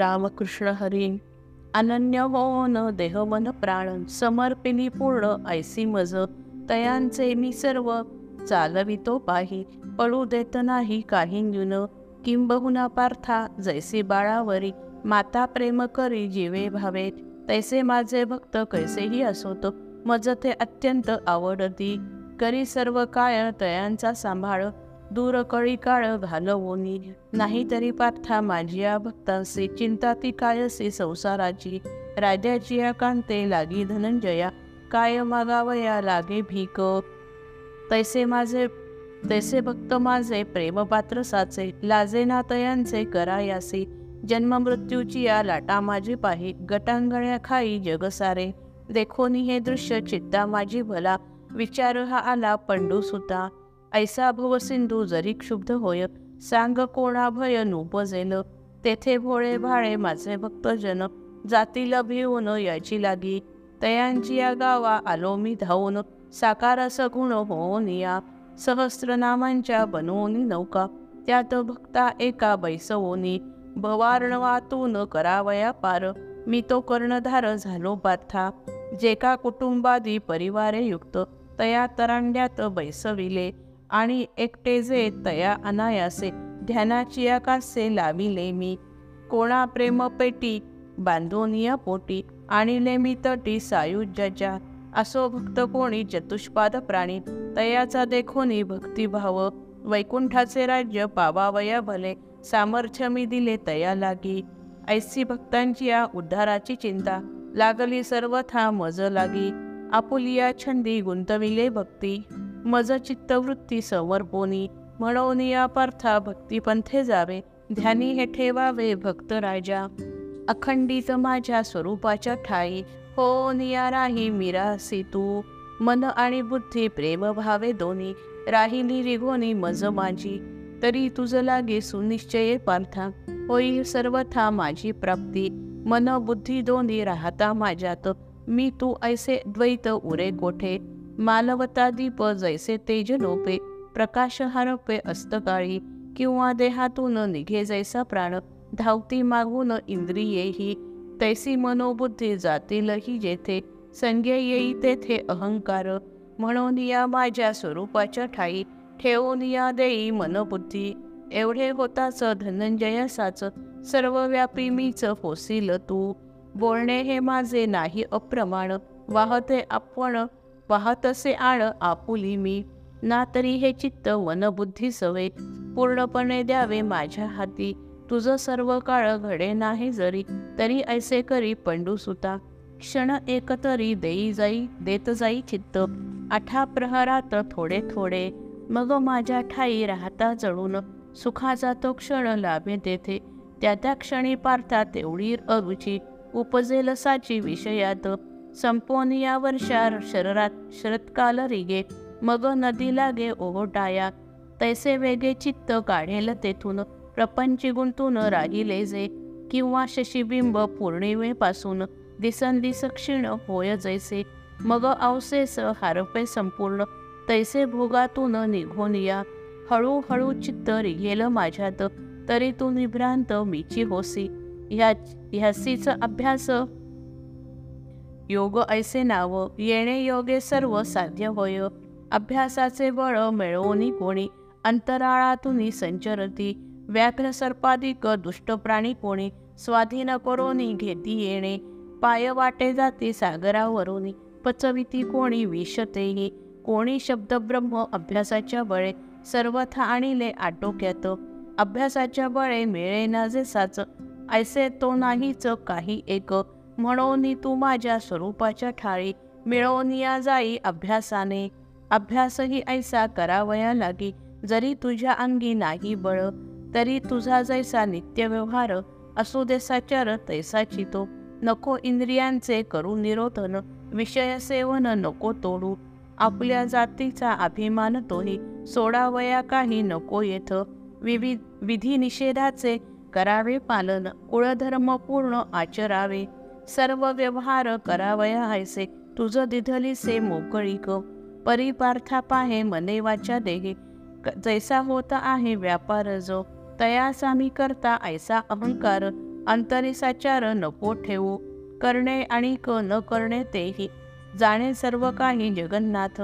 रामकृष्ण हरी. अनन्य होन देह मन प्राण समर्पिली पूर्ण ऐसी मज. तयांचे मी सर्व चालवितो पाही पळू देत नाही काही न्यून. किंबहुना पार्था जैसे बाळावरी माता प्रेम करी जीवे भावे. तैसे माझे भक्त कैसेही असोत मज ते अत्यंत आवडती. करी सर्व काळ तयांचा सांभाळ दूरकळी काळ घालवोनी नाहीतरी पार्था माझी या भक्तांसी चिंता ती कायसी संसाराची राजाची कांते लागी धनंजया काय मागावया लागे भीक. तैसे माझे तैसे भक्त माझे प्रेमपात्र साचे लाजे नातयांचे करायासी जन्म मृत्यूची या लाटा माझी पाही गटांगण्या खाई जग सारे. देखोनी हे दृश्य चित्ता माझी भला विचार हा आला पंडू सुता ऐसा भव सिंधू जरी क्षुब्ध होय सांग कोणा भय नुपजेल तेथे भोळे भाळे माझे भक्तजन जातील भिवून याची लागी तयांची या गावा आलो मी धावून साकार सगुण होऊन या सहस्रनामांच्या बनवून नौका त्यात भक्ता एका बैसवोनी भवार्णवातून करावया पार मी तो कर्णधार झालो बाथा जे का कुटुंबादी परिवारे युक्त तया तरांड्यात बैसविले आणि एकटे जे तया अनायासे ध्यानाची आकाशे लाविले मी. कोणा प्रेमपेटी बांधोनिया पोटी आणिले मी तटी सायुज्याच्या असो भक्त कोणी चतुष्पाद प्राणी तयाचा देखोनी भक्तिभाव वैकुंठाचे राज्य पावावया भले सामर्थ्य मी दिले तया लागी. ऐसी भक्तांची या उद्धाराची चिंता लागली सर्वथा मज लागी. आपुलिया छंदी गुंतविले भक्ती. मज चित्तवृत्ती समर्पोनी म्हणून या पार्था भक्तिपंथे जावे. ध्यानी हे ठेवावे भक्त राजा. अखंडित माझ्या स्वरूपाच्या ठाई. हो निया राही मिरासी तू मन आणि बुद्धी प्रेम भावे दोन्ही राहिली रिघोनी मज माझी. तरी तुझ लागे सुनिश्चये पार्था. होईल सर्वथा माझी प्राप्ती. मन बुद्धी दोन्ही राहता माझ्यात. मी तू ऐसे द्वैत उरे कोठे? मानवतादीप जैसे तेज लोपे प्रकाश हरपे अस्तकाळी किंवा देहातून निघे जैसा प्राण धावती मागून इंद्रियेही तैसी मनोबुद्धी जातीलही जेथे संज्ञा येई तेथे अहंकार म्हणून या माझ्या स्वरूपाच्या ठाई ठेवून या देई मनबुद्धी एवढे होताच धनंजयसाच सर्वव्यापी मीच होसील तू बोलणे हे माझे नाही अप्रमाण वाहते आपण पाहतसे आळ आपुली मी. ना तरी हे चित्त वनबुद्धी सवे. पूर्णपणे द्यावे माझ्या हाती. तुझं सर्व काळ घडे नाही जरी. तरी ऐसे करी पंडू सुता. क्षण एकतरी देई जाई देत जाई चित्त. आठा प्रहरात थोडे थोडे. मग माझ्या ठाई राहता जळून. सुखाचा तो क्षण लाभे देते त्या त्या क्षणी पार्था तेवढी अरुची. उपजेल साची विषयात. संपोन या वर्षार शररात शरत्काल रिगे मग नदी लागे ओहोटाया तैसे वेगे चित्त काढेल तेथून प्रपंची गुंतून राहिले जे किंवा शशिबिंब पौर्णिमेपासून दिसंदिस क्षीण होय जैसे. मग अवशेष हारपे संपूर्ण तैसे भोगातून निघून या. हळूहळू चित्त रिघेल माझ्यात तरी तू निभ्रांत मीची होसी. ह्या ह्यासीच अभ्यास योग ऐसे नाव येणे योगे सर्व साध्य होय. अभ्यासाचे बळ मिळवणी कोणी अंतराळातून संचरती व्याघ्र सर्पाधिक दुष्ट प्राणी कोणी स्वाधीन करोनी घेती येणे पाय वाटे जाते सागरावरून पचविती कोणी विषतेही कोणी शब्द ब्रह्म अभ्यासाच्या बळे सर्वथा आणिले आटोक्यात अभ्यासाच्या बळे मिळेना जे साच ऐसे तो नाहीच काही एक म्हणून तू माझ्या स्वरूपाच्या ठाळी मिळवून या जाई अभ्यासाने. अभ्यासही ऐसा करावया लागी जरी तुझ्या अंगी नाही बळ तरी तुझा जैसा नित्य व्यवहार असू देसाचार तैसा तैसाची तो. नको इंद्रियांचे करू निरोधन विषय सेवन नको तोडू. आपल्या जातीचा अभिमान तोही सोडावया काही नको येथ. विविध विधी निषेधाचे करावे पालन कुळधर्म पूर्ण आचरावे. सर्व व्यवहार करावया हायसे. तुझ दिधलीसे मोकळीक परिपार्था पाहे मने वाचा देहे. जैसा होता आहे व्यापार जो. तयासा मी करता ऐसा अहंकार. अंतरिसाचार नको ठेवू. करणे आणि क न करणे तेही. जाणे सर्व काही जगन्नाथ.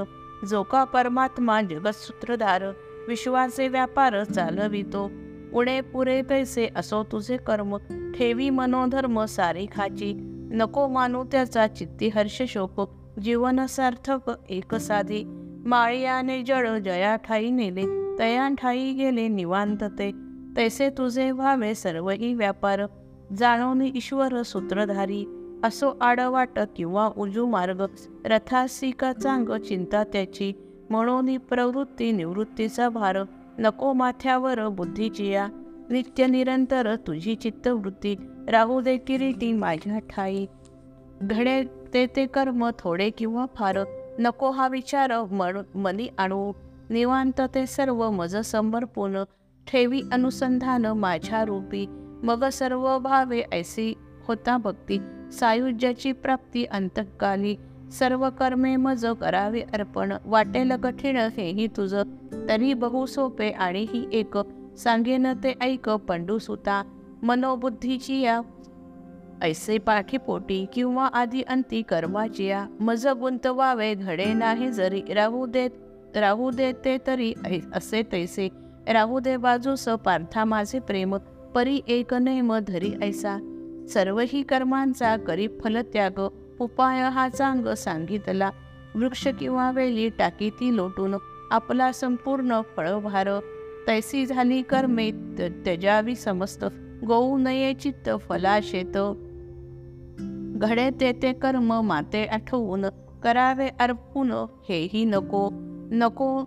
जो का परमात्मा जगसूत्रधार विश्वाचे व्यापार चालवितो. उणे पुरे पैसे असो तुझे कर्म. ठेवी मनोधर्म सारी खाची. नको मानू त्याचा चित्ती हर्ष शोक. जीवन सार्थक एक साधी. माळियाने जळ जया ठाई नेले. तया ठाई गेले निवांत ते तैसे तुझे व्हावे सर्वही व्यापार. जाणून ईश्वर सूत्रधारी. असो आडवाट किंवा उजू मार्ग. रथासी का चांग चिंता त्याची. म्हणून प्रवृत्ती निवृत्तीचा भार. नको माथ्यावर बुद्धीची या. नित्य निरंतर तुझी चित्तवृत्ती राहू दे किरीटी माझ्या ठाई. घडे ते ते कर्म थोडे किंवा फार. नको हा विचार मन मनी आणू. निवांत ते सर्व मज समर्पून ठेवी अनुसंधान माझ्या रूपी. मग सर्व भावे ऐसी होता भक्ती. सायुज्याची प्राप्ती अंतकाली. सर्व कर्मे मज करावे अर्पण. वाटेल कठीण हेही तुझं. तरी बहु सोपे आणि ही एक. सांगेन ते ऐक पंडू सुता. मनोबुद्धीची या ऐसे पाठीपोटी किंवा आधी अंती कर्माची या मज गुंतवावे घडे नाही जरी. राहू देत राहू देते तरी. ऐ- असे तैसे. राहू दे बाजूस पार्था माझे प्रेम. परी एक नेम धरी ऐसा. सर्वही कर्मांचा करी फलत्याग उपाय हा चांग सांगितला. वृक्ष किंवा वेली टाकी ती लोटून. आपला संपूर्ण फळभार. तैसी झाली कर्मे त- त्यजावी समस्त गोऊ नये चित्त फलाशेत. घडे ते ते कर्म माते आठवून करावे अर्पून हेही नको. नको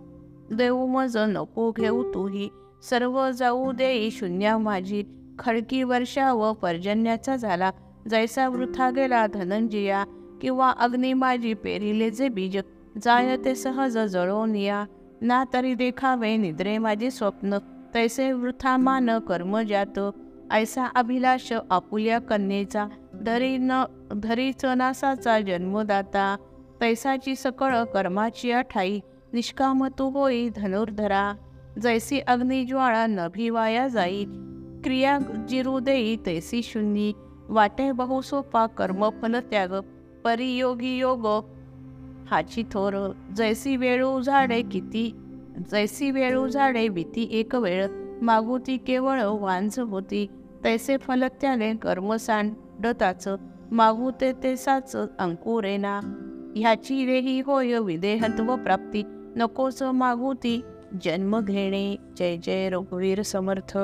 देऊ मज नको घेऊ तूही. सर्व जाऊ देई शून्या माझी. खडकी वर्षा व पर्जन्याचा झाला. जैसा वृथा गेला धनंजिया किंवा अग्निमाजी माझी पेरिले जे बीज. जाय ते सहज जळून या. ना तरी देखावे निद्रे माझे स्वप्न. तैसे वृथा मान कर्म जात. ऐसा अभिलाष आपुल्या कन्येचा. धरी न धरीच नासाचा जन्मदाता. तैसाची सकळ कर्माची अठाई. निष्काम तू होई धनुर्धरा. जैसी अग्निज्वाळा नभिवाया जाई. क्रिया जिरू देई तैसी शून्य. वाटे बहुसोपा कर्मफल त्याग. परियोगी योग हाची थोर जैसी वेळू झाडे किती जैसी वेळू झाडे भीती एक वेळ मागुती केवळ वांझ होती तैसे फल त्याने कर्म सांडताच मागुते ते साच अंकुरेना ह्याची रेही होय विदेहत्व प्राप्ती नकोच मागुती जन्म घेणे जय जय रघुवीर समर्थ.